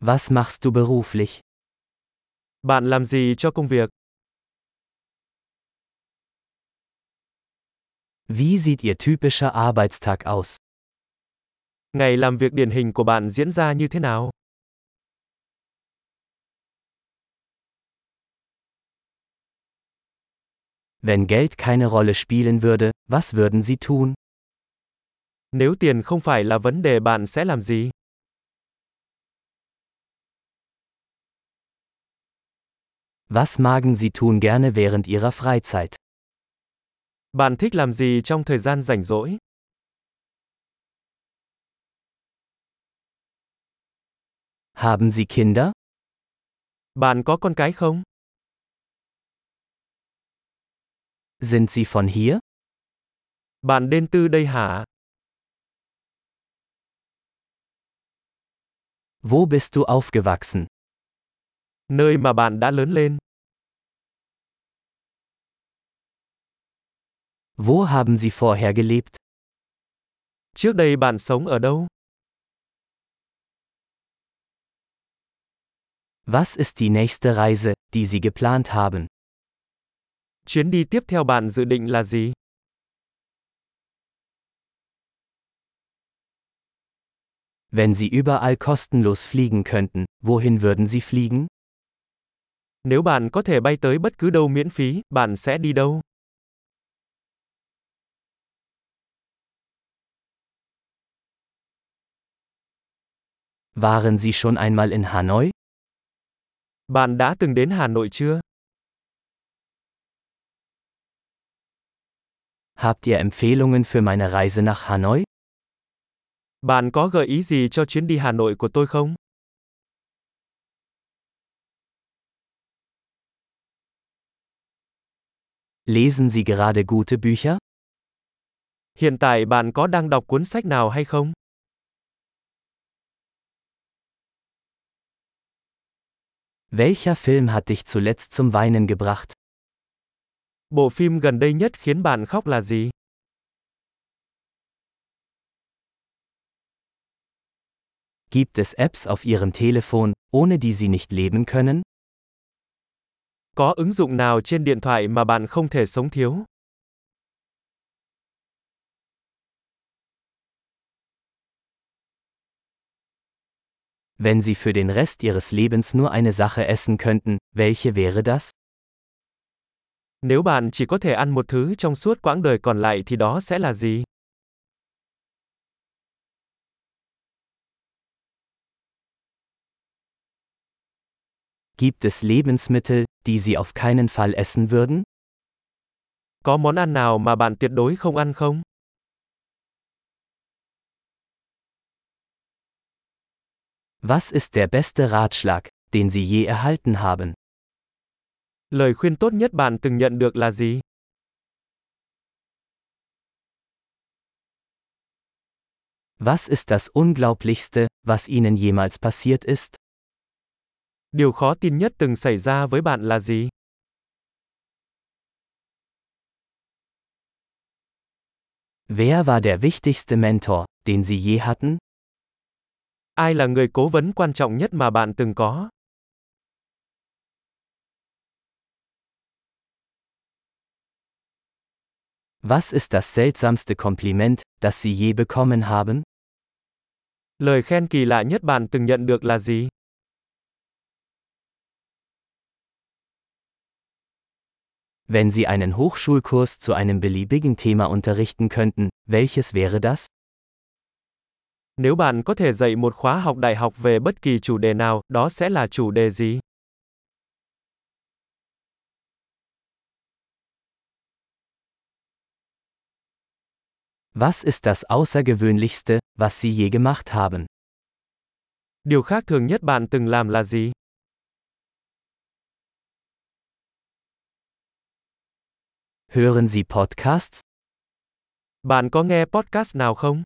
Was machst du beruflich? Bạn làm gì cho công việc? Wie sieht Ihr typischer Arbeitstag aus? Ngày làm việc điển hình của bạn diễn ra như thế nào? Wenn Geld keine Rolle spielen würde, was würden Sie tun? Nếu tiền không phải là vấn đề bạn sẽ làm gì? Was magen Sie tun gerne während Ihrer Freizeit? Bạn thích làm gì trong thời gian rảnh rỗi? Haben Sie Kinder? Bạn có con cái không? Sind Sie von hier? Bạn đến từ đây hả? Wo bist du aufgewachsen? Nơi mà bạn đã lớn lên. Wo haben Sie vorher gelebt? Trước đây bạn sống ở đâu? Was ist die nächste Reise, die Sie geplant haben? Chuyến đi tiếp theo bạn dự định là gì? Wenn Sie überall kostenlos fliegen könnten, wohin würden Sie fliegen? Nếu bạn có thể bay tới bất cứ đâu miễn phí, bạn sẽ đi đâu? Waren Sie schon einmal in Hanoi? Bạn đã từng đến Hà Nội chưa? Habt ihr Empfehlungen für meine Reise nach Hanoi? Bạn có gợi ý gì cho chuyến đi Hà Nội của tôi không? Lesen Sie gerade gute Bücher? Hiện tại bạn có đang đọc cuốn sách nào hay không? Welcher Film hat dich zuletzt zum Weinen gebracht? Bộ phim gần đây nhất khiến bạn khóc là gì? Gibt es Apps auf Ihrem Telefon, ohne die Sie nicht leben können? Có ứng dụng nào trên điện thoại mà bạn không thể sống thiếu? Wenn Sie für den Rest Ihres Lebens nur eine Sache essen könnten, welche wäre das? Nếu bạn chỉ có thể ăn một thứ trong suốt quãng đời còn lại thì đó sẽ là gì? Gibt es Lebensmittel, die Sie auf keinen Fall essen würden? Có món ăn nào mà bạn tuyệt đối không ăn không? Was ist der beste Ratschlag, den Sie je erhalten haben? Lời khuyên tốt nhất bạn từng nhận được là gì? Was ist das Unglaublichste, was Ihnen jemals passiert ist? Điều khó tin nhất từng xảy ra với bạn là gì? Wer war der wichtigste Mentor, den Sie je hatten? Ai là người cố vấn quan trọng nhất mà bạn từng có? Was ist das seltsamste Kompliment, das Sie je bekommen haben? Lời khen kỳ lạ nhất bạn từng nhận được là gì? Wenn Sie einen Hochschulkurs zu einem beliebigen Thema unterrichten könnten, welches wäre das? Nếu bạn có thể dạy một khóa học đại học về bất kỳ chủ đề nào, đó sẽ là chủ đề gì? Was ist das Außergewöhnlichste, was Sie je gemacht haben? Điều khác thường nhất bạn từng làm là gì? Hören Sie Podcasts? Bạn có nghe podcast nào không?